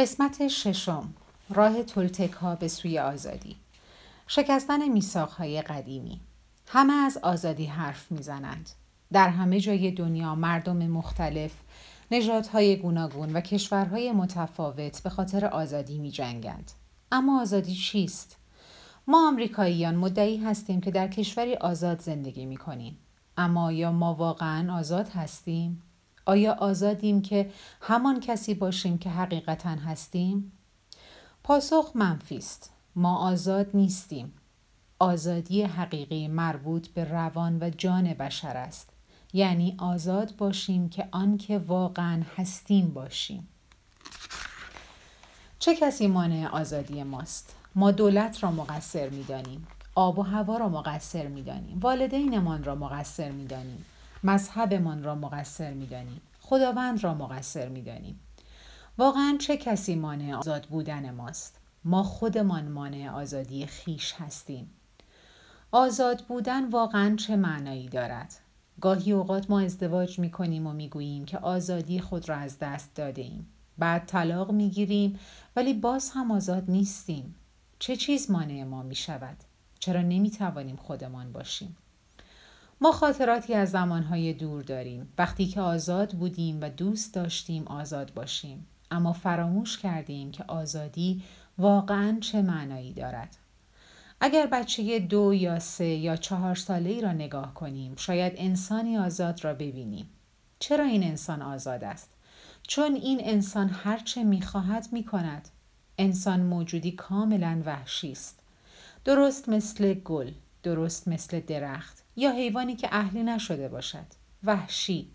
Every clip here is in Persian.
قسمت ششم راه تلتک ها به سوی آزادی شکستن های قدیمی همه از آزادی حرف می‌زنند در همه جای دنیا مردم مختلف نژادهای گوناگون و کشورهای متفاوت به خاطر آزادی می جنگند. اما آزادی چیست؟ ما آمریکاییان مدعی هستیم که در کشوری آزاد زندگی می کنیم. اما یا ما واقعا آزاد هستیم؟ آیا آزادیم که همان کسی باشیم که حقیقتا هستیم؟ پاسخ منفی است. ما آزاد نیستیم. آزادی حقیقی مربوط به روان و جان بشر است. یعنی آزاد باشیم که آنکه واقعا هستیم باشیم. چه کسی مانع آزادی ماست؟ ما دولت را مقصر می‌دانیم. آب و هوا را مقصر می‌دانیم. والدینمان را مقصر می‌دانیم. مذهبمان را مقصر می‌دانیم خداوند را مقصر می‌دانیم واقعا چه کسی مانع آزاد بودن ماست ما خودمان مانع آزادی خیش هستیم آزاد بودن واقعا چه معنایی دارد گاهی اوقات ما ازدواج می کنیم و می گوییم که آزادی خود را از دست داده ایم. بعد طلاق می گیریم ولی باز هم آزاد نیستیم. چه چیز مانع ما می شود؟ چرا نمی توانیم خودمان باشیم؟ ما خاطراتی از زمانهای دور داریم. وقتی که آزاد بودیم و دوست داشتیم آزاد باشیم. اما فراموش کردیم که آزادی واقعا چه معنایی دارد. اگر بچه دو یا سه یا چهار ساله ای را نگاه کنیم شاید انسانی آزاد را ببینیم. چرا این انسان آزاد است؟ چون این انسان هرچه می‌خواهد می‌کند. انسان موجودی کاملا وحشی است. درست مثل گل درست مثل درخت. یا حیوانی که اهلی نشده باشد وحشی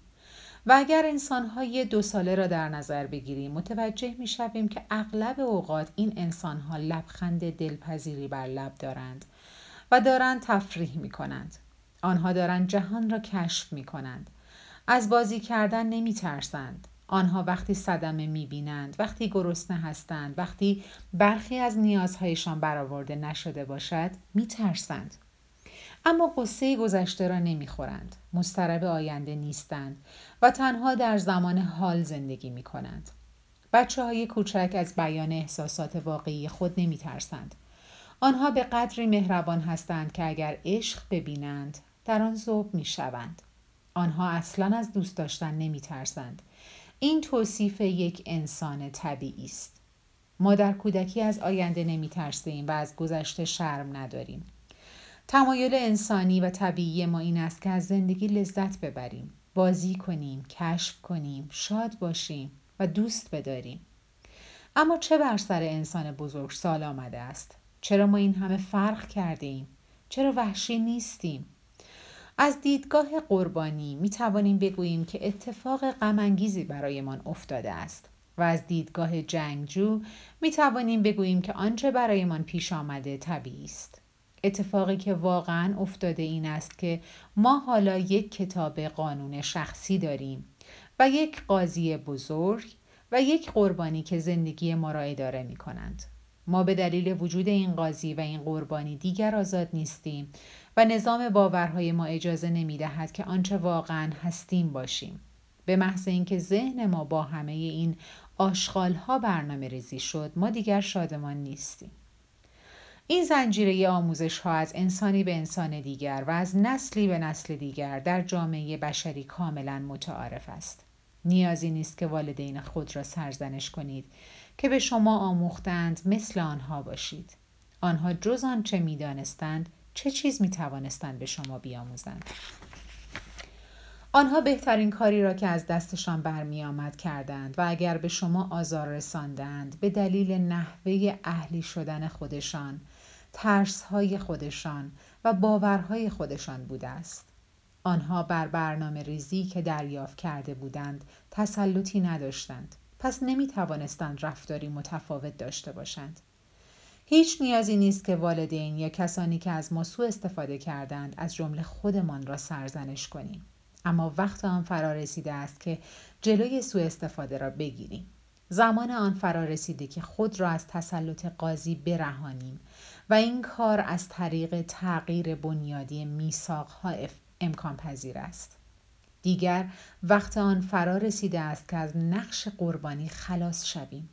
و اگر انسانهای دو ساله را در نظر بگیریم متوجه می شویم که اغلب اوقات این انسانها لبخند دلپذیری بر لب دارند و دارند تفریح می کنند. آنها دارند جهان را کشف می کنند. از بازی کردن نمی ترسند. آنها وقتی صدمه می بینند، وقتی گرسنه هستند، وقتی برخی از نیازهایشان برآورده نشده باشد، می ترسند. اما قصه گذشته را نمی‌خورند مسترب آینده نیستند و تنها در زمان حال زندگی می کنند. بچه های کوچک از بیان احساسات واقعی خود نمی ترسند. آنها به قدری مهربان هستند که اگر عشق ببینند در آن ذوب می شوند. آنها اصلا از دوست داشتن نمی ترسند. این توصیف یک انسان طبیعی است. ما در کودکی از آینده نمی ترسیم و از گذشته شرم نداریم. تمایل انسانی و طبیعی ما این است که از زندگی لذت ببریم بازی کنیم کشف کنیم شاد باشیم و دوست بداریم. اما چه بر سر انسان بزرگ سال آمده است؟ چرا ما این همه فرق کرده ایم؟ چرا وحشی نیستیم؟ از دیدگاه قربانی می توانیم بگوییم که اتفاق غمانگیزی برایمان افتاده است و از دیدگاه جنگجو می توانیم بگوییم که آنچه برایمان پیش آمده طبیعی است. اتفاقی که واقعا افتاده این است که ما حالا یک کتاب قانون شخصی داریم و یک قاضی بزرگ و یک قربانی که زندگی ما را اداره می کنند. ما به دلیل وجود این قاضی و این قربانی دیگر آزاد نیستیم و نظام باورهای ما اجازه نمی دهد که آنچه واقعا هستیم باشیم. به محض اینکه ذهن ما با همه این آشغالها برنامه ریزی شد ما دیگر شادمان نیستیم. این زنجیره آموزش ها از انسانی به انسان دیگر و از نسلی به نسل دیگر در جامعه بشری کاملا متعارف است. نیازی نیست که والدین خود را سرزنش کنید که به شما آموختند مثل آنها باشید. آنها جز آنچه می دانستند چه چیز می توانستند به شما بیاموزند. آنها بهترین کاری را که از دستشان برمی آمد کردند و اگر به شما آزار رساندند به دلیل نحوه اهلی شدن خودشان های خودشان و باورهای خودشان بوده است. آنها بر برنامه ریزی که دریافت کرده بودند تسلطی نداشتند. پس نمی توانستند رفتاری متفاوت داشته باشند. هیچ نیازی نیست که والدین یا کسانی که از ما سوء استفاده کردند از جمله خودمان را سرزنش کنیم. اما وقت آن فرا رسیده است که جلوی سوء استفاده را بگیریم. زمان آن فرا رسیده که خود را از تسلط قاضی برهانیم و این کار از طریق تغییر بنیادی میثاقها امکان پذیر است. دیگر وقت آن فرا رسیده است که از نقش قربانی خلاص شویم.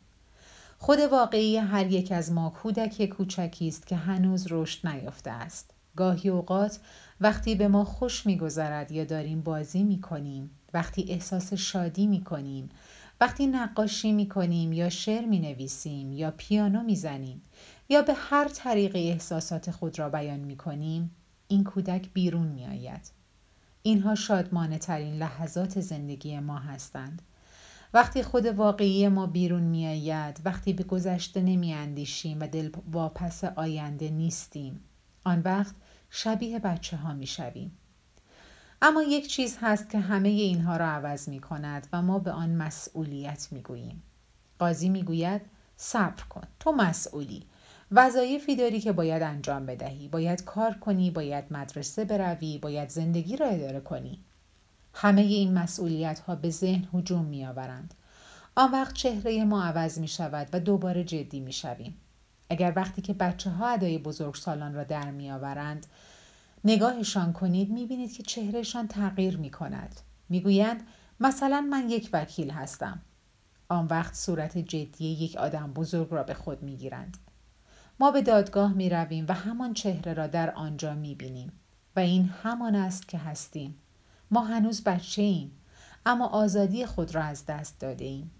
خود واقعی هر یک از ما کودک کوچکی است که هنوز رشد نیافته است گاهی اوقات وقتی به ما خوش میگذرد یا داریم بازی می‌کنیم وقتی احساس شادی می‌کنیم وقتی نقاشی می‌کنیم یا شعر می‌نویسیم یا پیانو می‌زنیم یا به هر طریق احساسات خود را بیان می‌کنیم این کودک بیرون میآید اینها شادمانه ترین لحظات زندگی ما هستند وقتی خود واقعی ما بیرون میآید وقتی به گذشته نمیاندیشیم و دل واپس آینده نیستیم آن وقت شبیه بچه ها می شویم. اما یک چیز هست که همه اینها را عوض می کند و ما به آن مسئولیت می گوییم. قاضی می گوید صبر کن تو مسئولی وظایفی داری که باید انجام بدهی. باید کار کنی باید مدرسه بروی باید زندگی را اداره کنی. همه این مسئولیت ها به ذهن هجوم می آورند آن وقت چهره ما عوض می شود و دوباره جدی می شویم اگر وقتی که بچه ها ادای بزرگ سالان را در می آورند نگاهشان کنید می بینید که چهرهشان تغییر می کند می گویند مثلا من یک وکیل هستم. آن وقت صورت جدی یک آدم بزرگ را به خود می گیرند ما به دادگاه می رویم و همان چهره را در آنجا می بینیم و این همان است که هستیم. ما هنوز بچه ایم اما آزادی خود را از دست داده ایم.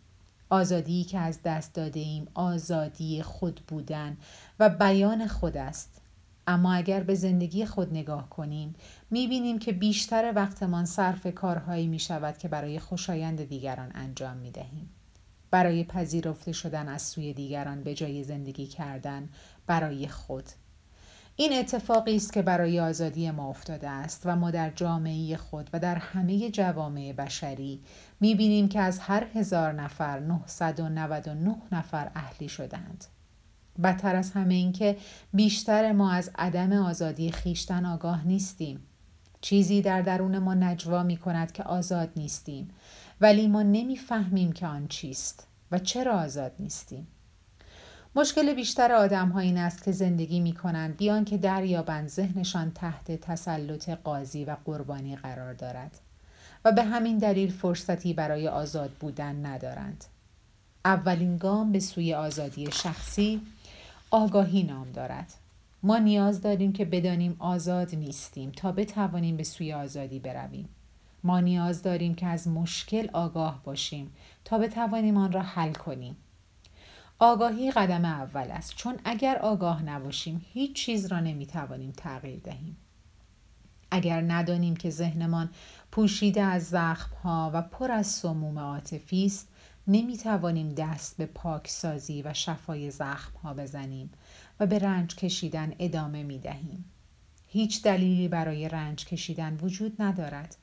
آزادی که از دست داده ایم آزادی خود بودن و بیان خود است. اما اگر به زندگی خود نگاه کنیم می بینیم که بیشتر وقتمان صرف کارهایی می شود که برای خوشایند دیگران انجام می دهیم. برای پذیرفته شدن از سوی دیگران به جای زندگی کردن برای خود این اتفاقی است که برای آزادی ما افتاده است و ما در جامعه خود و در همه جوامع بشری می‌بینیم که از هر هزار نفر 999 نفر اهلی شدند. بدتر از همه این که بیشتر ما از عدم آزادی خیشتن آگاه نیستیم. چیزی در درون ما نجوا می کند که آزاد نیستیم ولی ما نمی‌فهمیم که آن چیست و چرا آزاد نیستیم. مشکل بیشتر آدم ها این است که زندگی می کنند بیان که دریابند ذهنشان تحت تسلط قاضی و قربانی قرار دارد و به همین دلیل فرصتی برای آزاد بودن ندارند. اولین گام به سوی آزادی شخصی آگاهی نام دارد. ما نیاز داریم که بدانیم آزاد نیستیم تا بتوانیم به سوی آزادی برویم. ما نیاز داریم که از مشکل آگاه باشیم تا بتوانیم آن را حل کنیم. آگاهی قدم اول است چون اگر آگاه نباشیم هیچ چیز را نمی‌توانیم تغییر دهیم اگر ندانیم که ذهنمان پوشیده از زخمها و پر از سموم عاطفی است نمی‌توانیم دست به پاکسازی و شفای زخمها بزنیم و به رنج کشیدن ادامه می دهیم. هیچ دلیلی برای رنج کشیدن وجود ندارد.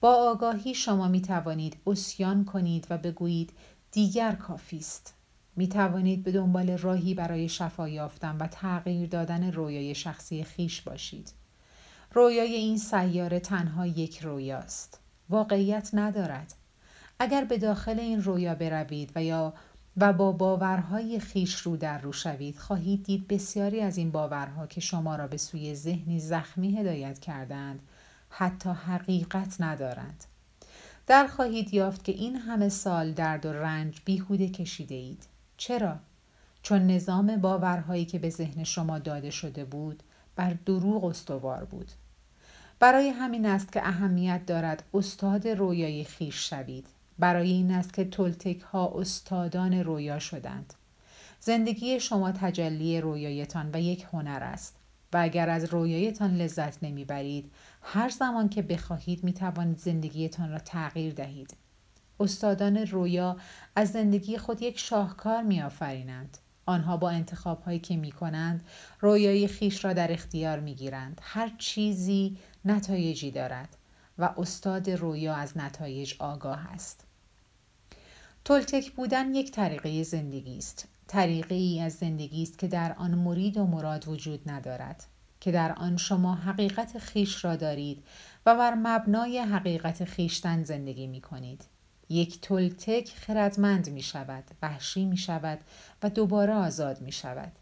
با آگاهی شما می توانید اسیان کنید و بگویید دیگر کافی است. می توانید به دنبال راهی برای شفا یافتن و تغییر دادن رویای شخصی خیش باشید. رویای این سیاره تنها یک رویاست. واقعیت ندارد. اگر به داخل این رویا بروید و یا و با باورهای خیش رو در رو شوید خواهید دید بسیاری از این باورها که شما را به سوی ذهنی زخمی هدایت کردند حتی حقیقت ندارند در خواهید یافت که این همه سال درد و رنج بیهوده کشیده اید چرا؟ چون نظام باورهایی که به ذهن شما داده شده بود بر دروغ استوار بود. برای همین است که اهمیت دارد استاد رویای خیش شوید. برای این است که تلتک ها استادان رویا شدند. زندگی شما تجلی رویایتان و یک هنر است و اگر از رویایتان لذت نمی‌برید هر زمان که بخواهید می توانید زندگیتان را تغییر دهید. استادان رویا از زندگی خود یک شاهکار می آفرینند. آنها با انتخاب هایی که می کنند رویای خیش را در اختیار می گیرند. هر چیزی نتایجی دارد و استاد رویا از نتایج آگاه است. تلتک بودن یک طریقه زندگی است. طریقه ای از زندگی است که در آن مرید و مراد وجود ندارد. که در آن شما حقیقت خیش را دارید و بر مبنای حقیقت خیشتن زندگی می کنید. یک تلتک خردمند می شود، وحشی می شود و دوباره آزاد می شود.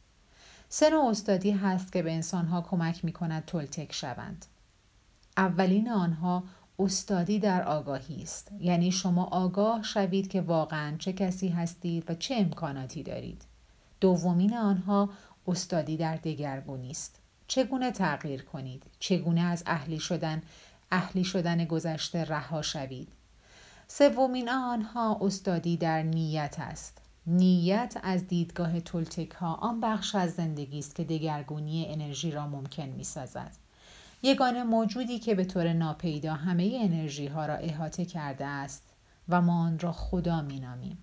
سه نوع استادی هست که به انسانها کمک می کند تلتک شوند. اولین آنها استادی در آگاهی است. یعنی شما آگاه شوید که واقعا چه کسی هستید و چه امکاناتی دارید. دومین آنها استادی در دگرگونی است. چگونه تغییر کنید؟ چگونه از اهلی شدن اهلی شدن گذشته رها شوید؟ سومین آنها استادی در نیت است نیت از دیدگاه تولتک ها آن بخش از زندگی است که دگرگونی انرژی را ممکن می سازد. یگانه موجودی که به طور ناپیدا همه انرژی ها را احاطه کرده است و ما آن را خدا می نامیم.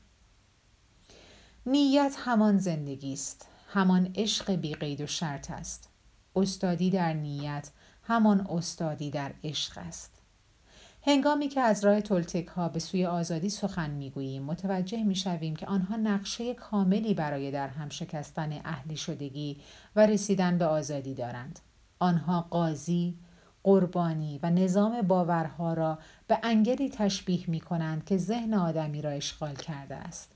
نیت همان زندگی است همان عشق بی قید و شرط است استادی در نیت همان استادی در عشق است هنگامی که از راه تولتک ها به سوی آزادی سخن می‌گوییم متوجه می‌شویم که آنها نقشه کاملی برای در هم شکستن اهلی شدگی و رسیدن به آزادی دارند. آنها قاضی قربانی و نظام باورها را به انگلی تشبیه می کنند که ذهن آدمی را اشغال کرده است.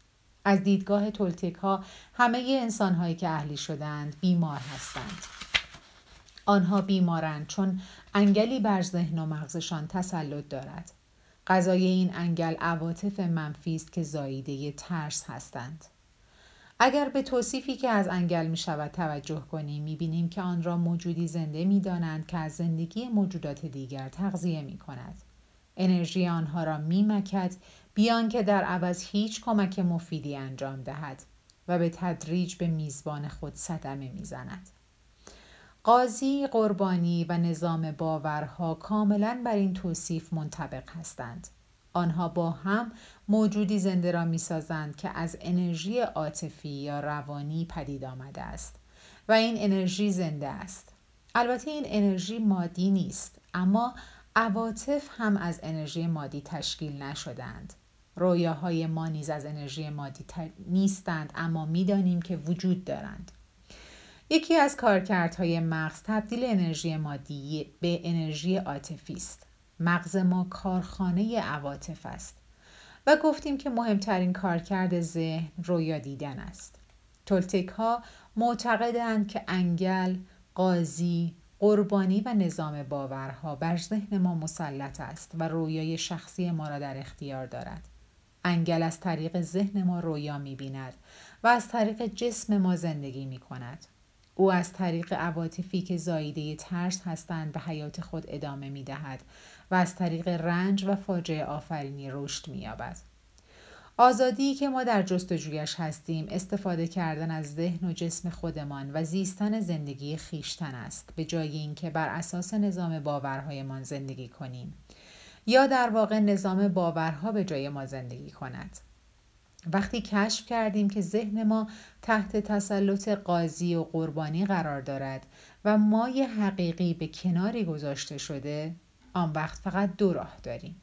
از دیدگاه تولتک ها همه انسان هایی که اهلی شدند بیمار هستند. آنها بیمارند چون انگلی بر ذهن و مغزشان تسلط دارد غذای این انگل عواطف منفی است که زاییده ترس هستند اگر به توصیفی که از انگل می شود توجه کنیم می بینیم که آن را موجودی زنده می دانند که از زندگی موجودات دیگر تغذیه می کند. انرژی آنها را می مکد بیان که در عوض هیچ کمک مفیدی انجام دهد و به تدریج به میزبان خود صدمه می زند. قاضی قربانی و نظام باورها کاملا بر این توصیف منطبق هستند. آنها با هم موجودی زنده را می سازند که از انرژی عاطفی یا روانی پدید آمده است و این انرژی زنده است. البته این انرژی مادی نیست اما عواطف هم از انرژی مادی تشکیل نشدند. رویاهای ما نیز از انرژی مادی نیستند اما می‌دانیم که وجود دارند. یکی از کارکردهای مغز تبدیل انرژی مادی به انرژی عاطفی است. مغز ما کارخانه عواطف است و گفتیم که مهمترین کارکرد ذهن رویا دیدن است. تولتک ها معتقدند که انگل قاضی قربانی و نظام باورها بر ذهن ما مسلط است و رویای شخصی ما را در اختیار دارد. انگل از طریق ذهن ما رویا می بیند و از طریق جسم ما زندگی می کند او از طریق عواطفی که زاییده ترس هستند به حیات خود ادامه می دهد و از طریق رنج و فاجعه آفرینی رشد می یابد. آزادی که ما در جستجویش هستیم استفاده کردن از ذهن و جسم خودمان و زیستن زندگی خیشتن است به جای اینکه بر اساس نظام باورهایمان زندگی کنیم یا در واقع نظام باورها به جای ما زندگی کند وقتی کشف کردیم که ذهن ما تحت تسلط قاضی و قربانی قرار دارد و مای حقیقی به کناری گذاشته شده آن وقت فقط دو راه داریم.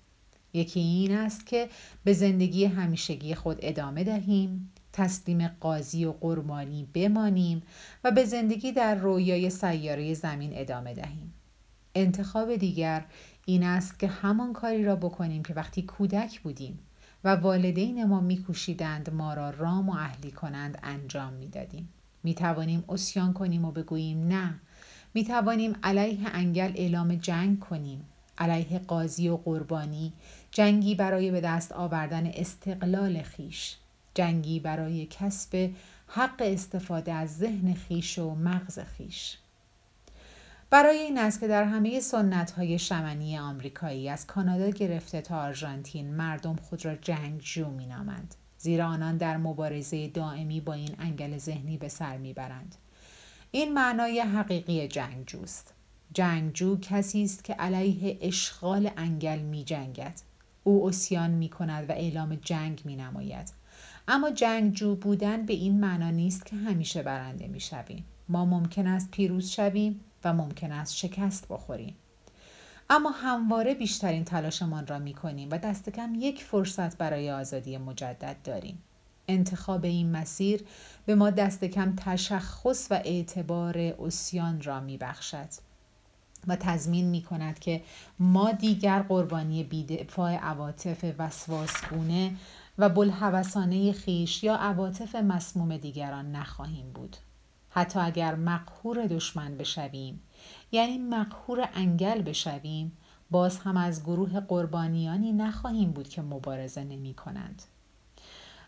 یکی این است که به زندگی همیشگی خود ادامه دهیم تسلیم قاضی و قربانی بمانیم و به زندگی در رویای سیاره زمین ادامه دهیم. انتخاب دیگر این است که همان کاری را بکنیم که وقتی کودک بودیم و والدین ما میکوشیدند ما را رام و اهلی کنند انجام می‌دادیم. می توانیم اسیان کنیم و بگوییم نه. می توانیم علیه انگل اعلام جنگ کنیم. علیه قاضی و قربانی جنگی برای به دست آوردن استقلال خیش. جنگی برای کسب حق استفاده از ذهن خیش و مغز خیش. برای این است که در همه سنت های شمنی آمریکایی از کانادا گرفته تا آرژانتین مردم خود را جنگجو می نامند. زیرا آنان در مبارزه دائمی با این انگل ذهنی به سر می‌برند. این معنای حقیقی جنگجوست. جنگجو کسی است که علیه اشغال انگل می جنگد. او اسیان می کند و اعلام جنگ می نماید. اما جنگجو بودن به این معنا نیست که همیشه برنده می شویم. ما ممکن است پیروز شویم و ممکن است شکست بخوریم. اما همواره بیشترین تلاشمان را می کنیم و دست کم یک فرصت برای آزادی مجدد داریم. انتخاب این مسیر به ما دست کم تشخص و اعتبار اسیان را می بخشد و تضمین می کند که ما دیگر قربانی بیدفاع عواطف وسواسگونه و بلحوثانه خیش یا عواطف مسموم دیگران نخواهیم بود. حتی اگر مقهور دشمن بشویم یعنی مقهور انگل بشویم باز هم از گروه قربانیانی نخواهیم بود که مبارزه نمی کنند.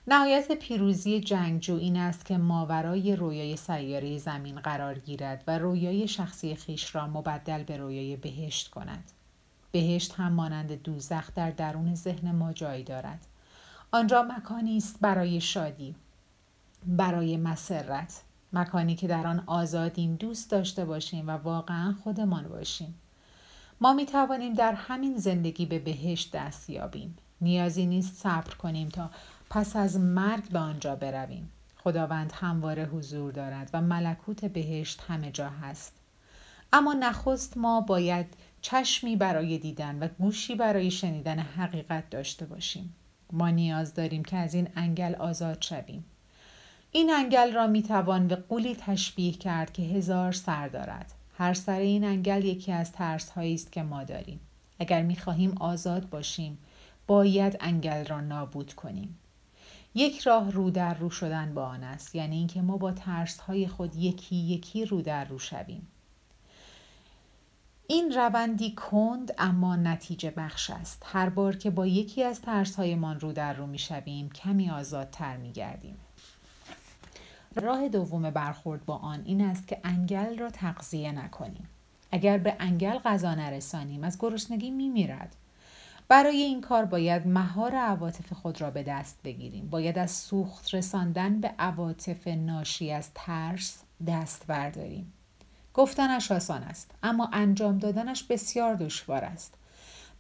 نهایت پیروزی جنگجو این است که ماورای رویای سیاره زمین قرار گیرد و رویای شخصی خیش را مبدل به رویای بهشت کند. بهشت هم مانند دوزخ در درون ذهن ما جای دارد. آنجا مکانی است برای شادی، برای مسرت، مکانی که در آن آزادیم دوست داشته باشیم و واقعا خودمان باشیم. ما می توانیم در همین زندگی به بهشت دست یابیم. نیازی نیست صبر کنیم تا پس از مرگ به آنجا برویم. خداوند همواره حضور دارد و ملکوت بهشت همه جا هست. اما نخست ما باید چشمی برای دیدن و گوشی برای شنیدن حقیقت داشته باشیم. ما نیاز داریم که از این انگل آزاد شویم. این انگل را می توان به قولی تشبیه کرد که هزار سر دارد. هر سر این انگل یکی از ترس هایی است که ما داریم. اگر می خواهیم آزاد باشیم، باید انگل را نابود کنیم. یک راه رو در رو شدن با آن است یعنی اینکه ما با ترس های خود یکی یکی رو در رو شویم این روندی کند اما نتیجه بخش است هر بار که با یکی از ترس هایمان رو در رو می شویم کمی آزادتر می گردیم راه دوم برخورد با آن این است که انگل را تقضیه نکنیم. اگر به انگل غذا نرسانیم از گرسنگی می میرد. برای این کار باید مهار عواطف خود را به دست بگیریم. باید از سوخت رساندن به عواطف ناشی از ترس دست برداریم. گفتنش آسان است اما انجام دادنش بسیار دشوار است.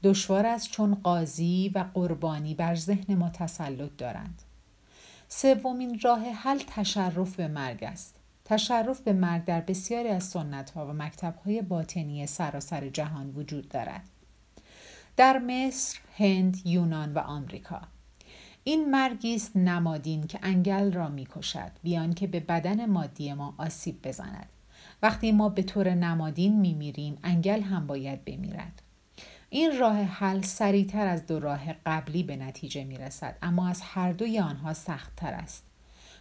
دشوار است چون قاضی و قربانی بر ذهن ما تسلط دارند. سومین راه حل تشرف به مرگ است. تشرف به مرگ در بسیاری از سنت ها و مکتب های باطنی سراسر جهان وجود دارد. در مصر، هند، یونان و آمریکا. این مرگی است نمادین که انگل را می‌کشد بیان که به بدن مادی ما آسیب بزند. وقتی ما به طور نمادین میمیریم انگل هم باید بمیرد. این راه حل سریعتر از دو راه قبلی به نتیجه می رسد اما از هر دوی آنها سختتر است.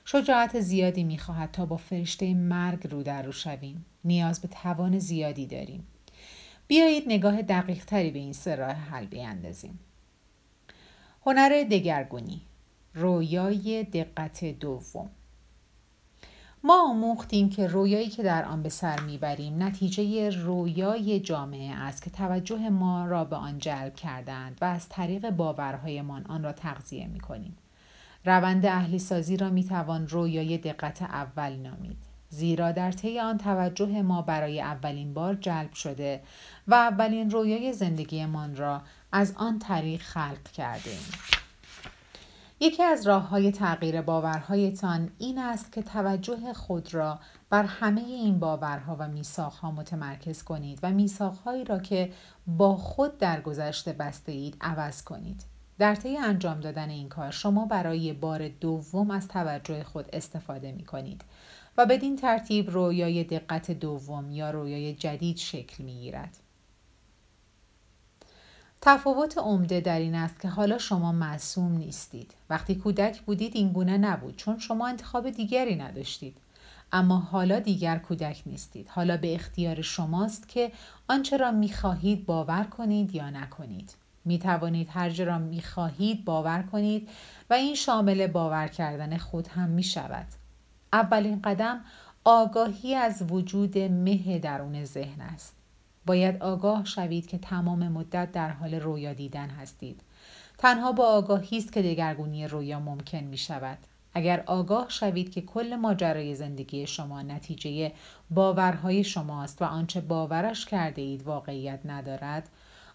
شجاعت زیادی می خواهد تا با فرشته مرگ رو در رو شویم. نیاز به توان زیادی داریم. بیایید نگاه دقیق تری به این سه راه حل بیاندازیم. هنر دگرگونی رویای دقت دوم. ما آموختیم که رویایی که در آن به سر می‌بریم نتیجه رویای جامعه است که توجه ما را به آن جلب کردند و از طریق باورهایمان آن را تغذیه می‌کنیم روند اهلی سازی را می‌توان رویای دقت اول نامید زیرا در طی آن توجه ما برای اولین بار جلب شده و اولین رویای زندگیمان را از آن طریق خلق کردیم. یکی از راه های تغییر باورهایتان این است که توجه خود را بر همه این باورها و میساخها متمرکز کنید و میساخهایی را که با خود در گذشته بسته اید عوض کنید. در طی انجام دادن این کار شما برای بار دوم از توجه خود استفاده می کنید و بدین ترتیب رویای دقت دوم یا رویای جدید شکل می گیرد. تفاوت عمده در این است که حالا شما معصوم نیستید. وقتی کودک بودید این گونه نبود چون شما انتخاب دیگری نداشتید. اما حالا دیگر کودک نیستید. حالا به اختیار شماست که آنچه را می خواهید باور کنید یا نکنید. می توانید هر جا را می خواهید باور کنید و این شامل باور کردن خود هم می شود. اولین قدم آگاهی از وجود مه درون ذهن است. باید آگاه شوید که تمام مدت در حال رویا دیدن هستید. تنها با آگاهی است که دگرگونی رویا ممکن می شود. اگر آگاه شوید که کل ماجرای زندگی شما نتیجه باورهای شماست و آنچه باورش کرده اید واقعیت ندارد،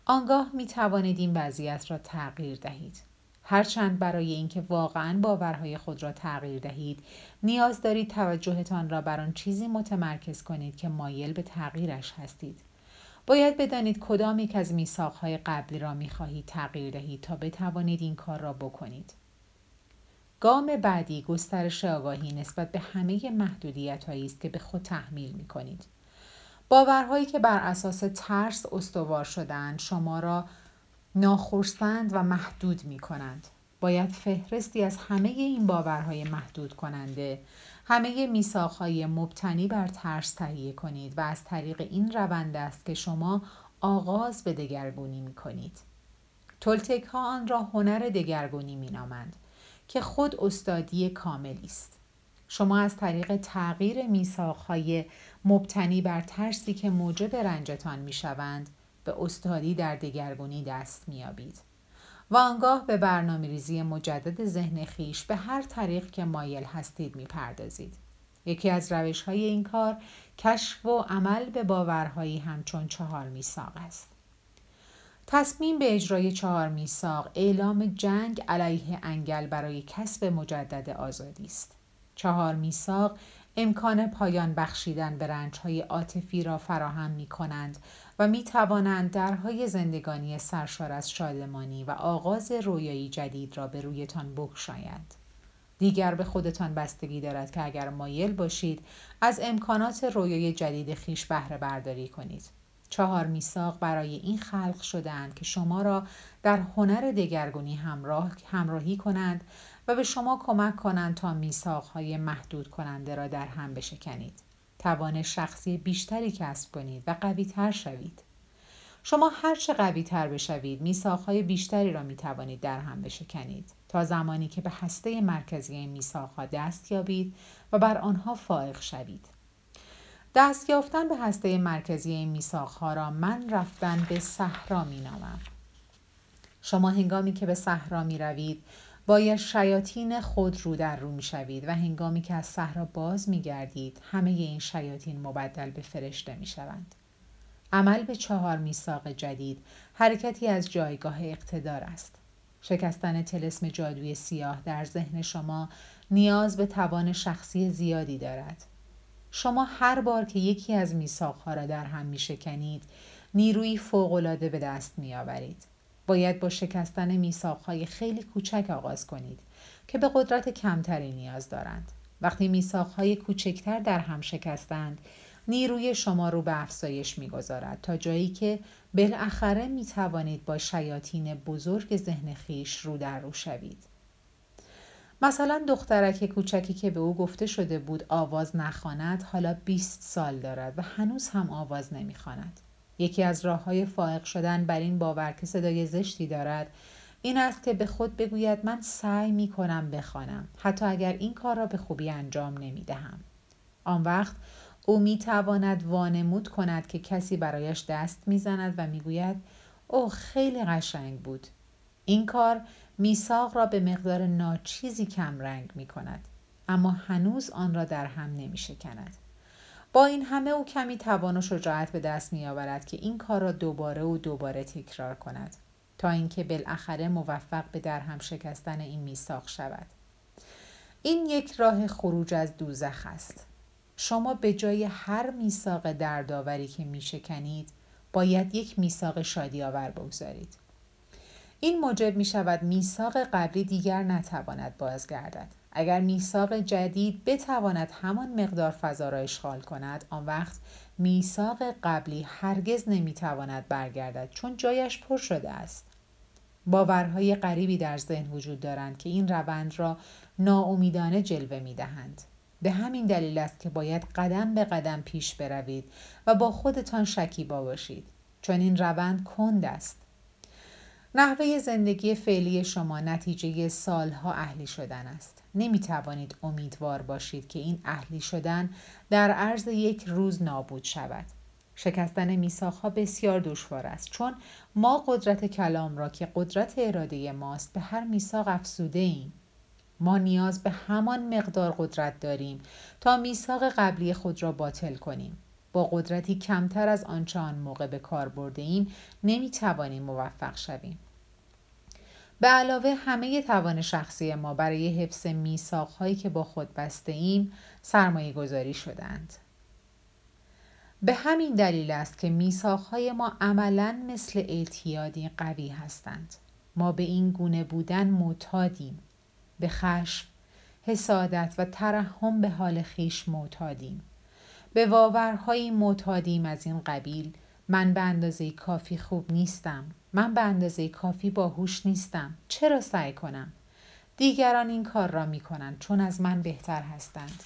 آنگاه می توانید این وضعیت را تغییر دهید. هرچند برای اینکه واقعا باورهای خود را تغییر دهید نیاز دارید توجهتان را بر آن چیزی متمرکز کنید که مایل به تغییرش هستید باید بدانید کدام یک از میثاقهای قبلی را می‌خواهید تغییر دهید تا بتوانید این کار را بکنید گام بعدی گسترش آگاهی نسبت به همه محدودیت است که به خود تحمیل می کنید. باورهایی که بر اساس ترس استوار شدن شما را ناخرسند و محدود می کنند. باید فهرستی از همه این باورهای محدود کننده همه میساخهای مبتنی بر ترس تهیه کنید و از طریق این روند است که شما آغاز به دگرگونی می کنید. تولتک ها آن را هنر دگرگونی می نامند که خود استادی کاملی است. شما از طریق تغییر های مبتنی بر ترسی که موجب رنجتان می شوند به استادی در دگرگونی دست می آبید. و آنگاه به برنامه ریزی مجدد ذهن خیش به هر طریق که مایل هستید می پردازید. یکی از روش های این کار کشف و عمل به باورهایی همچون چهار میساق است. تصمیم به اجرای چهار میساق اعلام جنگ علیه انگل برای کسب مجدد آزادی است. چهار میساق امکان پایان بخشیدن به رنجهای عاطفی را فراهم می کنند و می توانند درهای زندگانی سرشار از شادمانی و آغاز رویایی جدید را به رویتان بگشایند. دیگر به خودتان بستگی دارد که اگر مایل باشید از امکانات رویای جدید خیش بهره برداری کنید. چهار میثاق برای این خلق شدهاند که شما را در هنر دگرگونی همراه، همراهی کنند و به شما کمک کنند تا میثاقهای محدود کننده را در هم بشکنید. توان شخصی بیشتری کسب کنید و قوی تر شوید. شما هرچه قوی تر بشوید میثاقهای بیشتری را می توانید در هم بشکنید تا زمانی که به هسته مرکزی این میثاقها دست یابید و بر آنها فائق شوید. دست یافتن به هسته مرکزی این میثاقها را من رفتن به صحرا می نامم. شما هنگامی که به صحرا می روید باید شیاطین خود رو در رو می شوید و هنگامی که از صحرا باز می گردید همه این شیاطین مبدل به فرشته می شوند. عمل به چهار میثاق جدید حرکتی از جایگاه اقتدار است. شکستن تلسم جادوی سیاه در ذهن شما نیاز به توان شخصی زیادی دارد. شما هر بار که یکی از میثاقها را در هم می شکنید نیروی فوقالعاده به دست می آورید. باید با شکستن میثاقهای خیلی کوچک آغاز کنید که به قدرت کمتری نیاز دارند. وقتی میثاقهای کوچکتر در هم شکستند نیروی شما رو به افزایش می‌گذارد تا جایی که بالاخره می توانید با شیاطین بزرگ ذهن خیش رو در رو شوید. مثلا دخترک کوچکی که به او گفته شده بود آواز نخواند حالا 20 سال دارد و هنوز هم آواز نمی‌خواند. یکی از راه های فائق شدن بر این باور که صدای زشتی دارد این است که به خود بگوید من سعی می کنم بخوانم حتی اگر این کار را به خوبی انجام نمی دهم. آن وقت او می تواند وانمود کند که کسی برایش دست می‌زند و می‌گوید او خیلی قشنگ بود این کار میساق را به مقدار ناچیزی کم رنگ می کند اما هنوز آن را در هم نمی شکند. با این همه او کمی توان و شجاعت به دست می آورد که این کار را دوباره و دوباره تکرار کند تا اینکه بالاخره موفق به در هم شکستن این میثاق شود. این یک راه خروج از دوزخ است. شما به جای هر میثاق دردآوری که میشکنید باید یک میثاق شادی آور بگذارید. این موجب می شود میثاق قبلی دیگر نتواند بازگردد. اگر میثاق جدید بتواند همان مقدار فضا را اشغال کند آن وقت میثاق قبلی هرگز نمی‌تواند برگردد چون جایش پر شده است. باورهای غریبی در ذهن وجود دارند که این روند را ناامیدانه جلوه می دهند. به همین دلیل است که باید قدم به قدم پیش بروید و با خودتان شکیبا باشید. چون این روند کند است. نحوه زندگی فعلی شما نتیجه سالها اهلی شدن است. نمی توانید امیدوار باشید که این اهلی شدن در عرض یک روز نابود شود. شکستن میساخها بسیار دشوار است چون ما قدرت کلام را که قدرت اراده ماست به هر میثاق افسوده ایم ما نیاز به همان مقدار قدرت داریم تا میثاق قبلی خود را باطل کنیم. با قدرتی کمتر از آنچه آن موقع به کار برده ایم نمی توانیم موفق شویم. به علاوه همه توان شخصی ما برای حفظ میثاق هایی که با خود بسته ایم سرمایه گذاری شدند. به همین دلیل است که میثاق های ما عملا مثل اعتیادی قوی هستند. ما به این گونه بودن معتادیم. به خشم، حسادت و ترحم به حال خیش معتادیم. به باورهایی معتادیم از این قبیل من به اندازه کافی خوب نیستم من به اندازه کافی باهوش نیستم. چرا سعی کنم؟ دیگران این کار را می کنند چون از من بهتر هستند.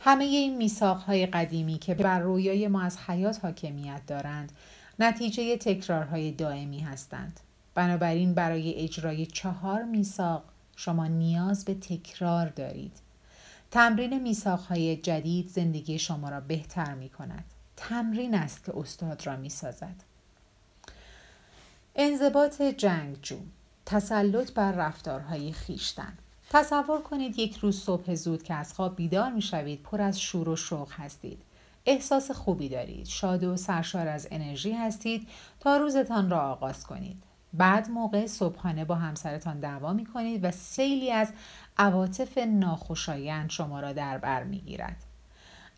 همه این میثاقهای قدیمی که بر رویای ما از حیات حاکمیت دارند نتیجه تکرارهای دائمی هستند. بنابراین برای اجرای چهار میثاق شما نیاز به تکرار دارید. تمرین میثاقهای جدید زندگی شما را بهتر می کند تمرین است که استاد را می سازد انضباط جنگجو تسلط بر رفتارهای خیشتن. تصور کنید یک روز صبح زود که از خواب بیدار می شوید پر از شور و شوق هستید. احساس خوبی دارید. شاد و سرشار از انرژی هستید تا روزتان را آغاز کنید. بعد موقع صبحانه با همسرتان دعوا می کنید و سیلی از عواطف ناخوشایند شما را در بر می گیرد.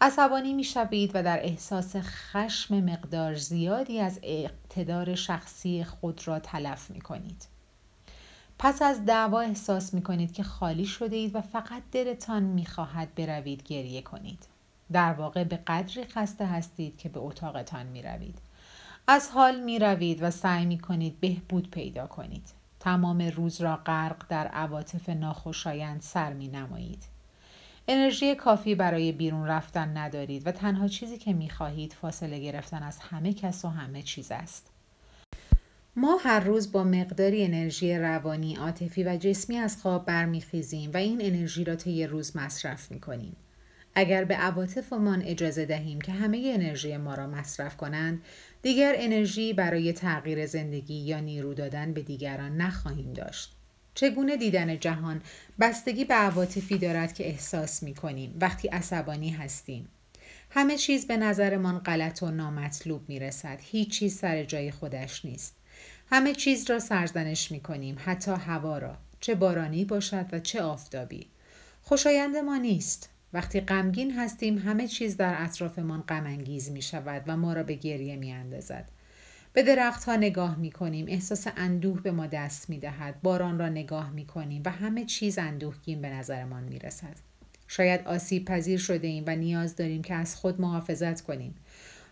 عصبانی می شوید و در احساس خشم مقدار زیادی از اقتدار شخصی خود را تلف می کنید. پس از دعوا احساس می کنید که خالی شده اید و فقط دلتان می خواهد بروید گریه کنید. در واقع به قدری خسته هستید که به اتاقتان می روید. از حال می روید و سعی می کنید بهبود پیدا کنید. تمام روز را غرق در عواطف ناخوشایند سر می نمایید. انرژی کافی برای بیرون رفتن ندارید و تنها چیزی که می خواهید فاصله گرفتن از همه کس و همه چیز است. ما هر روز با مقداری انرژی روانی، عاطفی و جسمی از خواب برمیخیزیم و این انرژی را طی روز مصرف می کنیم. اگر به عواطفمان اجازه دهیم که همه انرژی ما را مصرف کنند دیگر انرژی برای تغییر زندگی یا نیرو دادن به دیگران نخواهیم داشت چگونه دیدن جهان بستگی به عواطفی دارد که احساس می کنیم وقتی عصبانی هستیم؟ همه چیز به نظرمان غلط و نامطلوب می رسد هیچ چیز سر جای خودش نیست. همه چیز را سرزنش می کنیم حتی هوا را. چه بارانی باشد و چه آفتابی. خوشایند ما نیست. وقتی غمگین هستیم همه چیز در اطرافمان غم انگیز می شود و ما را به گریه می اندازد. به درخت ها نگاه می کنیم احساس اندوه به ما دست می دهد باران را نگاه می کنیم و همه چیز اندوهگین به نظرمان می رسد. شاید آسیب پذیر شده ایم و نیاز داریم که از خود محافظت کنیم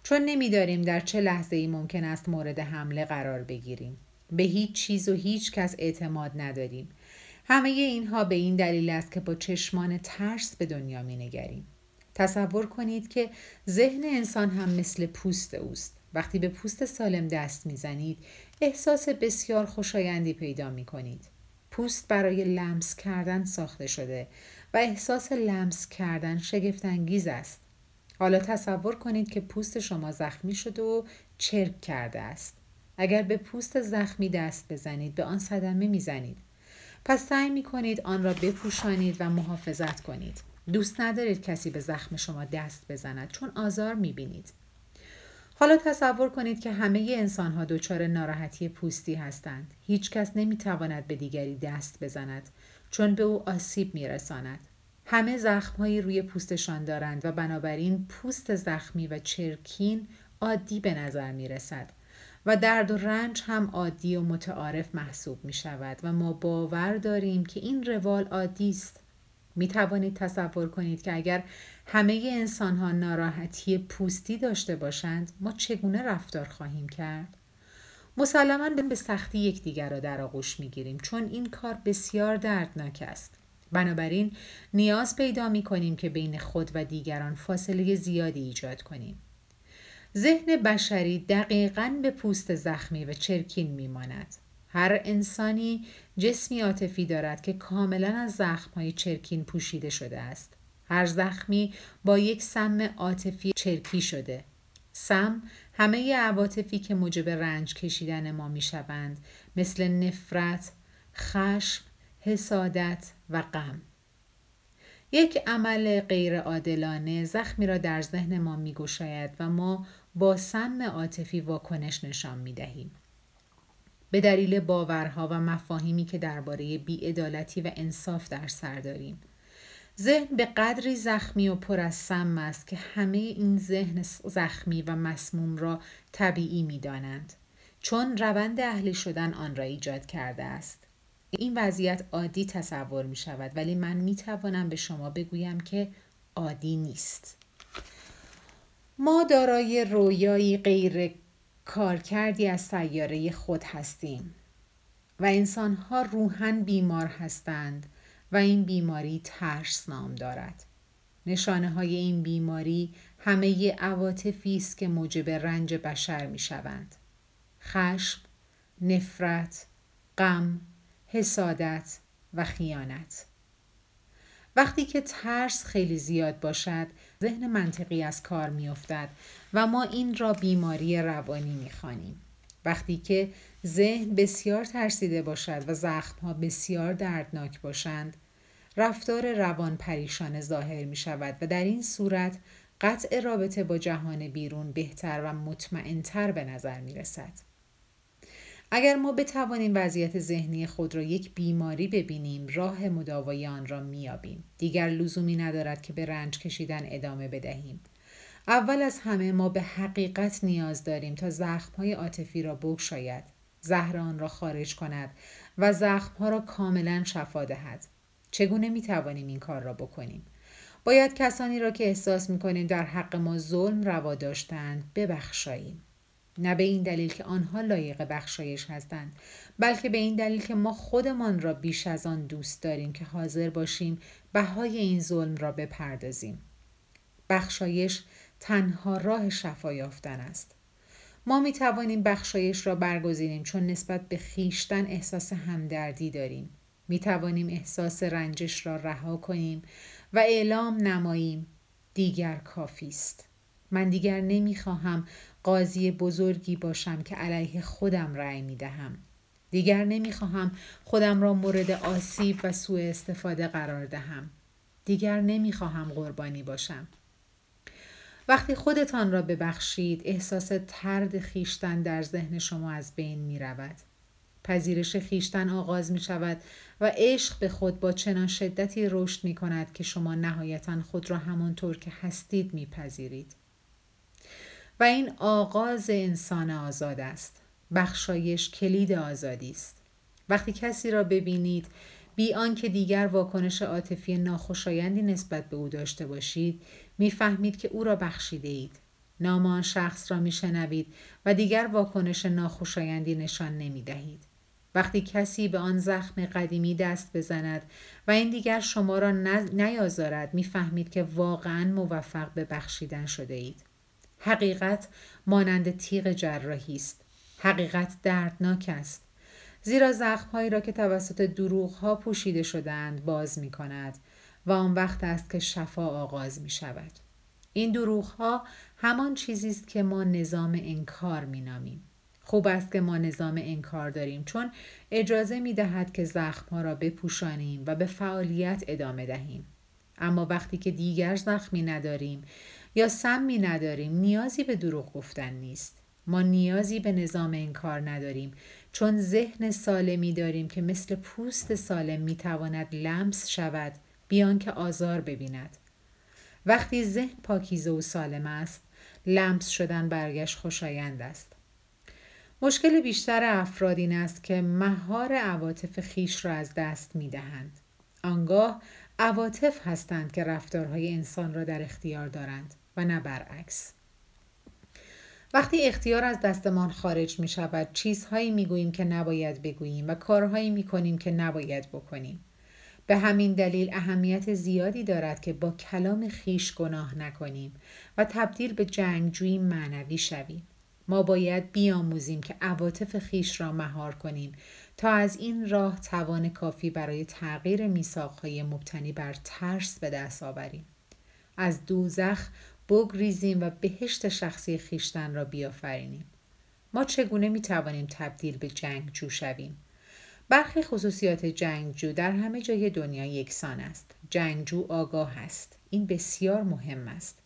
چون نمیداریم در چه لحظه ای ممکن است مورد حمله قرار بگیریم به هیچ چیز و هیچ کس اعتماد نداریم همه اینها به این دلیل است که با چشمان ترس به دنیا می نگریم. تصور کنید که ذهن انسان هم مثل پوست اوست. وقتی به پوست سالم دست می‌زنید احساس بسیار خوشایندی پیدا می کنید. پوست برای لمس کردن ساخته شده و احساس لمس کردن شگفتانگیز است. حالا تصور کنید که پوست شما زخمی شده و چرک کرده است. اگر به پوست زخمی دست بزنید به آن صدمه می‌زنید پس سعی می کنید آن را بپوشانید و محافظت کنید. دوست ندارید کسی به زخم شما دست بزند چون آزار می بینید. حالا تصور کنید که همه انسان ها دچار ناراحتی پوستی هستند. هیچ کس نمی تواند به دیگری دست بزند چون به او آسیب می رساند. همه زخمهایی روی پوستشان دارند و بنابراین پوست زخمی و چرکین عادی به نظر می رسد. و درد و رنج هم عادی و متعارف محسوب می شود و ما باور داریم که این روال عادی است. می توانید تصور کنید که اگر همه انسان ها ناراحتی پوستی داشته باشند ما چگونه رفتار خواهیم کرد؟ مسلما به سختی یکدیگر را در آغوش می گیریم چون این کار بسیار دردناک است. بنابراین نیاز پیدا می کنیم که بین خود و دیگران فاصله زیادی ایجاد کنیم. ذهن بشری دقیقا به پوست زخمی و چرکین میماند هر انسانی جسمی عاطفی دارد که کاملا از زخمهای چرکین پوشیده شده است هر زخمی با یک سم عاطفی چرکی شده سم همه عواطفی که موجب رنج کشیدن ما می‌شوند مثل نفرت خشم حسادت و غم یک عمل غیرعادلانه زخمی را در ذهن ما میگشاید و ما با سم عاطفی واکنش نشان می دهیم. به دلیل باورها و مفاهیمی که درباره بیعدالتی و انصاف در سر داریم. ذهن به قدری زخمی و پر از سم است که همه این ذهن زخمی و مسموم را طبیعی می دانند. چون روند اهلی شدن آن را ایجاد کرده است. این وضعیت عادی تصور می شود ولی من می توانم به شما بگویم که عادی نیست. ما دارای رویایی غیر کارکردی از سیاره خود هستیم و انسانها روحن بیمار هستند و این بیماری ترس نام دارد نشانه های این بیماری همه عواطفی است که موجب رنج بشر می شوند. خشم، نفرت، غم، حسادت و خیانت. وقتی که ترس خیلی زیاد باشد ذهن منطقی از کار میافتد و ما این را بیماری روانی می‌خوانیم وقتی که ذهن بسیار ترسیده باشد و زخمها بسیار دردناک باشند رفتار روان پریشان ظاهر می شود و در این صورت قطع رابطه با جهان بیرون بهتر و مطمئنتر به نظر می رسد. اگر ما بتوانیم وضعیت ذهنی خود را یک بیماری ببینیم راه مداوای آن را میابیم دیگر لزومی ندارد که به رنج کشیدن ادامه بدهیم. اول از همه ما به حقیقت نیاز داریم تا زخمهای عاطفی را بگشاید. زهر آن را خارج کند و زخمها را کاملا شفا دهد. چگونه می توانیم این کار را بکنیم؟ باید کسانی را که احساس می کنیم در حق ما ظلم روا داشتند ببخشاییم. نه به این دلیل که آنها لایق بخشایش هستند بلکه به این دلیل که ما خودمان را بیش از آن دوست داریم که حاضر باشیم بهای این ظلم را بپردازیم. بخشایش تنها راه شفا یافتن است. ما می توانیم بخشایش را برگزینیم چون نسبت به خیشتن احساس همدردی داریم. می توانیم احساس رنجش را رها کنیم و اعلام نماییم دیگر کافی است من دیگر نمی‌خواهم قاضی بزرگی باشم که علیه خودم رأی می دهم. دیگر نمی‌خواهم خودم را مورد آسیب و سوء استفاده قرار دهم. دیگر نمی‌خواهم قربانی باشم. وقتی خودتان را ببخشید احساس ترد خیشتن در ذهن شما از بین می رود. پذیرش خیشتن آغاز می شود و عشق به خود با چنان شدتی رشد می کند که شما نهایتا خود را همانطور که هستید می پذیرید. و این آغاز انسان آزاد است بخشایش کلید آزادی است وقتی کسی را ببینید بی آنکه دیگر واکنش عاطفی ناخوشایندی نسبت به او داشته باشید می‌فهمید که او را بخشیده اید نام آن شخص را میشنوید و دیگر واکنش ناخوشایندی نشان نمی دهید. وقتی کسی به آن زخم قدیمی دست بزند و این دیگر شما را نیازارد می‌فهمید که واقعا موفق به بخشیدن شده اید. حقیقت مانند تیغ جراحی است حقیقت دردناک است زیرا زخمهایی را که توسط دروغ ها پوشیده شدهاند باز می کند و آن وقت است که شفا آغاز می شود. این دروغ ها همان چیزی است که ما نظام انکار می نامیم. خوب است که ما نظام انکار داریم چون اجازه می دهد که زخم ها را بپوشانیم و به فعالیت ادامه دهیم. اما وقتی که دیگر زخمی نداریم یا سمی نداریم نیازی به دروغ گفتن نیست. ما نیازی به نظام این کار نداریم. چون ذهن سالمی داریم که مثل پوست سالم می‌تواند لمس شود بیان که آزار ببیند. وقتی ذهن پاکیزه و سالم است لمس شدن برگشت خوشایند است. مشکل بیشتر افراد این است که مهار عواطف خیش را از دست می دهند. آنگاه عواطف هستند که رفتارهای انسان را در اختیار دارند. و نه برعکس وقتی اختیار از دستمان خارج می شود چیزهایی می گوییم که نباید بگوییم و کارهایی می کنیم که نباید بکنیم به همین دلیل اهمیت زیادی دارد که با کلام خیش گناه نکنیم و تبدیل به جنگجویی معنوی شویم ما باید بیاموزیم که عواطف خیش را مهار کنیم تا از این راه توان کافی برای تغییر میثاقهای مبتنی بر ترس به دست آوریم. از دوزخ بگریزیم و بهشت شخصی خیشتن را بیافرینیم. ما چگونه می توانیم تبدیل به جنگجو شویم؟ برخی خصوصیات جنگجو در همه جای دنیا یکسان است. جنگجو آگاه است. این بسیار مهم است.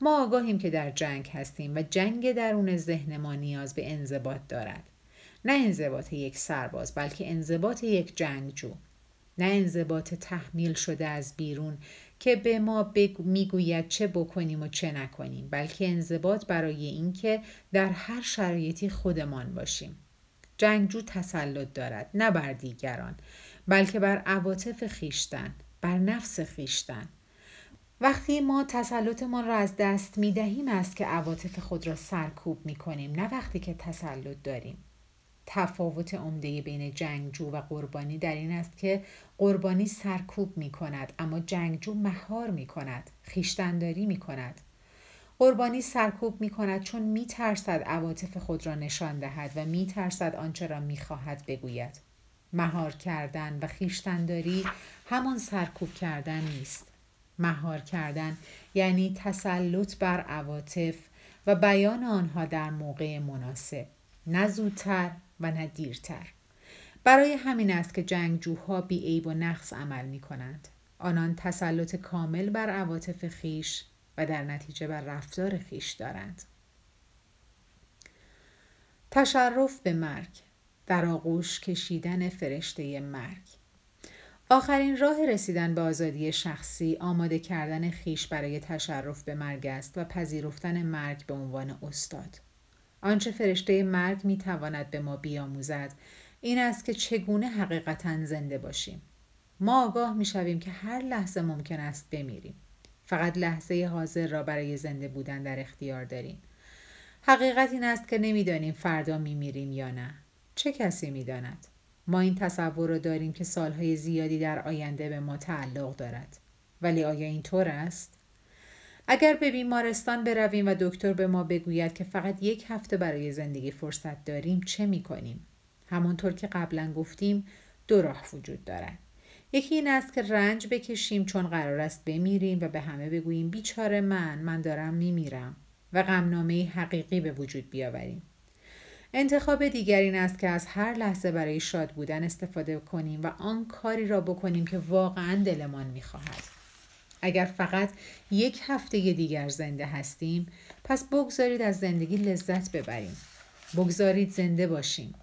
ما آگاهیم که در جنگ هستیم و جنگ درون ذهن ما نیاز به انضباط دارد. نه انضباط یک سرباز بلکه انضباط یک جنگجو. نه انضباط تحمیل شده از بیرون که به ما می‌گوید چه بکنیم و چه نکنیم بلکه انضباط برای اینکه در هر شرایطی خودمان باشیم. جنگجو تسلط دارد نه بر دیگران بلکه بر عواطف خیشتن بر نفس خیشتن. وقتی ما تسلطمان را از دست می دهیم است که عواطف خود را سرکوب می کنیم نه وقتی که تسلط داریم. تفاوت عمده بین جنگجو و قربانی در این است که قربانی سرکوب می کند اما جنگجو مهار می کند خیشتنداری می کند قربانی سرکوب می کند چون می ترسد عواطف خود را نشان دهد و می ترسد آنچه را می خواهد بگوید. مهار کردن و خیشتنداری همان سرکوب کردن نیست. مهار کردن یعنی تسلط بر عواطف و بیان آنها در موقع مناسب نه زودتر و نه دیرتر برای همین است که جنگجوها بی عیب و نقص عمل می کنند. آنان تسلط کامل بر عواطف خیش و در نتیجه بر رفتار خیش دارند. تشرف به مرگ در آغوش کشیدن فرشته مرگ آخرین راه رسیدن به آزادی شخصی آماده کردن خیش برای تشرف به مرگ است و پذیرفتن مرگ به عنوان استاد. آنچه فرشته مرگ می تواند به ما بیاموزد این است که چگونه حقیقتا زنده باشیم. ما آگاه می شویم که هر لحظه ممکن است بمیریم. فقط لحظه حاضر را برای زنده بودن در اختیار داریم. حقیقت این است که نمی‌دانیم فردا میمیریم یا نه. چه کسی می‌داند؟ ما این تصور را داریم که سالهای زیادی در آینده به ما تعلق دارد. ولی آیا این طور است؟ اگر به بیمارستان برویم و دکتر به ما بگوید که فقط یک هفته برای زندگی فرصت داریم چه می کنیم؟ همانطور که قبلا گفتیم دو راه وجود دارد. یکی این است که رنج بکشیم چون قرار است بمیریم و به همه بگوییم بیچاره من من دارم میمیرم و غمنامه حقیقی به وجود بیاوریم. انتخاب دیگر این است که از هر لحظه برای شاد بودن استفاده کنیم و آن کاری را بکنیم که واقعا دلمان می‌خواهد. اگر فقط یک هفته دیگر زنده هستیم پس بگذارید از زندگی لذت ببریم. بگذارید زنده باشیم.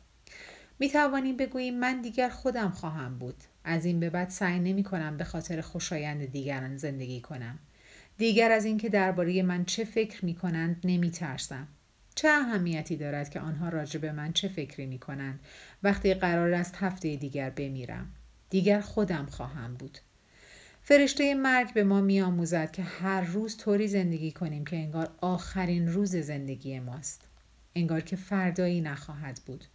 می توانیم بگوییم من دیگر خودم خواهم بود. از این به بعد سعی نمی کنم به خاطر خوشایند دیگران زندگی کنم. دیگر از اینکه درباره من چه فکر می کنند نمی ترسم چه اهمیتی دارد که آنها راجع به من چه فکری می کنند وقتی قرار است هفته دیگر بمیرم. دیگر خودم خواهم بود. فرشته مرگ به ما می آموزد که هر روز طوری زندگی کنیم که انگار آخرین روز زندگی ماست. انگار که فردایی نخواهد بود.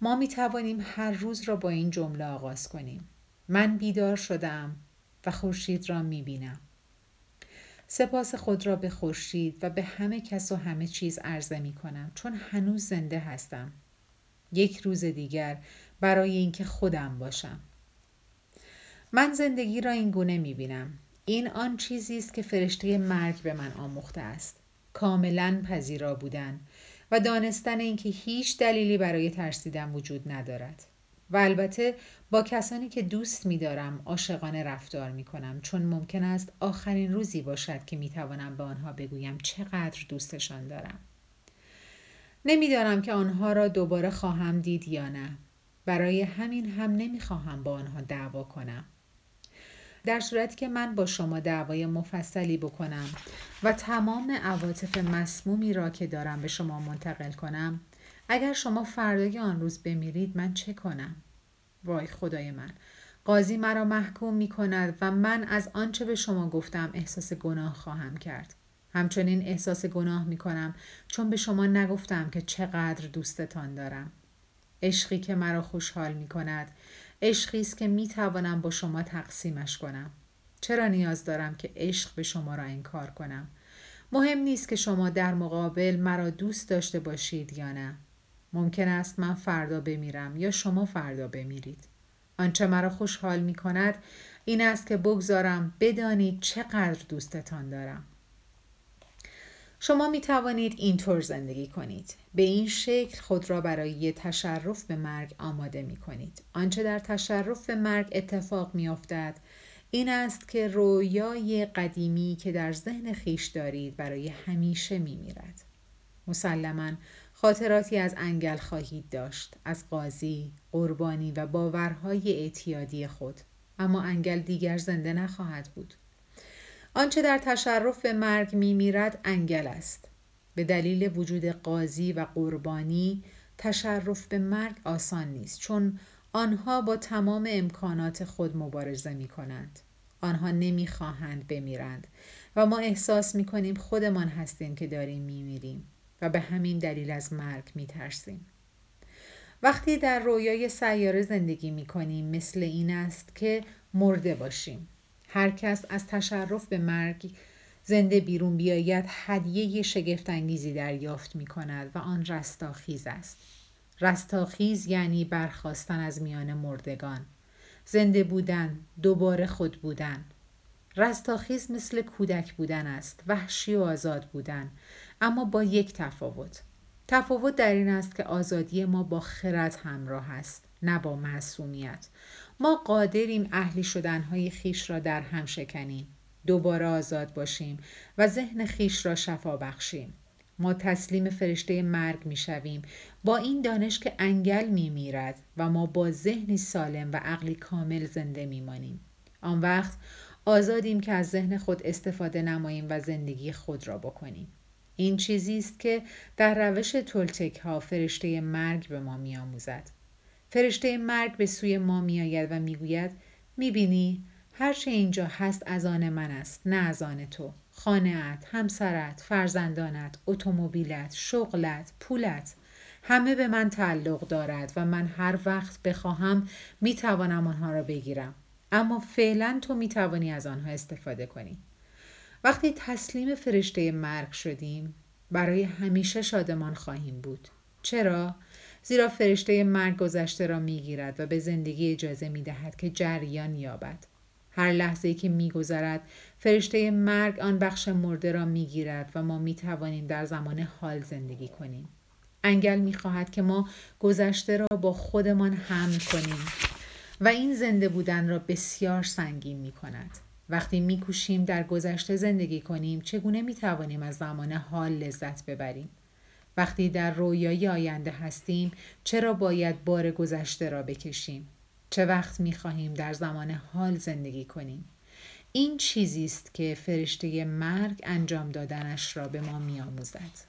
ما می توانیم هر روز را با این جمله آغاز کنیم. من بیدار شدم و خورشید را می بینم سپاس خود را به خورشید و به همه کس و همه چیز عرضه می کنم چون هنوز زنده هستم. یک روز دیگر برای اینکه خودم باشم. من زندگی را این گونه می بینم. این آن چیزی است که فرشته مرگ به من آموخته است. کاملا پذیرا بودن و دانستن اینکه هیچ دلیلی برای ترسیدن وجود ندارد. و البته با کسانی که دوست می دارم عاشقانه رفتار می کنم چون ممکن است آخرین روزی باشد که می توانم به آنها بگویم چقدر دوستشان دارم. نمی‌دانم که آنها را دوباره خواهم دید یا نه. برای همین هم نمی‌خواهم با آنها دعوا کنم. در صورتی که من با شما دعوای مفصلی بکنم و تمام عواطف مسمومی را که دارم به شما منتقل کنم اگر شما فردای آن روز بمیرید من چه کنم؟ وای خدای من قاضی مرا محکوم می کند و من از آنچه به شما گفتم احساس گناه خواهم کرد. همچنین احساس گناه می کنم چون به شما نگفتم که چقدر دوستتان دارم. عشقی که مرا خوشحال می کند عشقی است که می توانم با شما تقسیمش کنم. چرا نیاز دارم که عشق به شما را انکار کنم؟ مهم نیست که شما در مقابل مرا دوست داشته باشید یا نه. ممکن است من فردا بمیرم یا شما فردا بمیرید. آنچه مرا خوشحال می کند این است که بگذارم بدانید چقدر دوستتان دارم. شما می توانید اینطور زندگی کنید. به این شکل خود را برای تشرف به مرگ آماده می کنید. آنچه در تشرف به مرگ اتفاق می افتد این است که رویای قدیمی که در ذهن خیش دارید برای همیشه می میرد. مسلما خاطراتی از انگل خواهید داشت از قاضی، قربانی و باورهای اعتیادی خود اما انگل دیگر زنده نخواهد بود آنچه در تشرف به مرگ می میرد انگل است به دلیل وجود قاضی و قربانی تشرف به مرگ آسان نیست چون آنها با تمام امکانات خود مبارزه می کنند. آنها نمی خواهند بمیرند و ما احساس می کنیم خودمان هستیم که داریم می میریم. و به همین دلیل از مرگ می ترسیم. وقتی در رویای سیاره زندگی می کنیم مثل این است که مرده باشیم. هر کس از تشرف به مرگ زنده بیرون بیاید هدیه شگفتانگیزی دریافت می کند و آن رستاخیز است. رستاخیز یعنی برخواستن از میان مردگان. زنده بودن دوباره خود بودن. رستاخیز مثل کودک بودن است وحشی و آزاد بودن. اما با یک تفاوت تفاوت در این است که آزادی ما با خرد همراه است نه با معصومیت ما قادریم اهلی شدنهای خیش را در هم شکنیم دوباره آزاد باشیم و ذهن خیش را شفا بخشیم ما تسلیم فرشته مرگ می شویم با این دانش که انگل می میرد و ما با ذهنی سالم و عقلی کامل زنده می مانیم. آن وقت آزادیم که از ذهن خود استفاده نماییم و زندگی خود را بکنیم. این چیزی است که در روش تولتک ها فرشته مرگ به ما می آموزد. فرشته مرگ به سوی ما می آید و می گوید می بینی هرچه اینجا هست از آن من است نه از آن تو. خانهات، همسرت، فرزندانت، اتومبیلت، شغلت، پولت همه به من تعلق دارد و من هر وقت بخواهم می توانم آنها را بگیرم. اما فعلا تو می توانی از آنها استفاده کنی. وقتی تسلیم فرشته مرگ شدیم برای همیشه شادمان خواهیم بود. چرا؟ زیرا فرشته مرگ گذشته را می گیرد و به زندگی اجازه می دهد که جریان یابد. هر لحظه که میگذرد فرشته مرگ آن بخش مرده را می‌گیرد و ما می‌توانیم در زمان حال زندگی کنیم. انگل می‌خواهد که ما گذشته را با خودمان حمل کنیم و این زنده بودن را بسیار سنگین می کند. وقتی میکوشیم در گذشته زندگی کنیم چگونه می‌توانیم از زمان حال لذت ببریم؟ وقتی در رویای آینده هستیم چرا باید بار گذشته را بکشیم؟ چه وقت می خواهیم در زمان حال زندگی کنیم؟ این چیزی است که فرشته مرگ انجام دادنش را به ما می آموزد.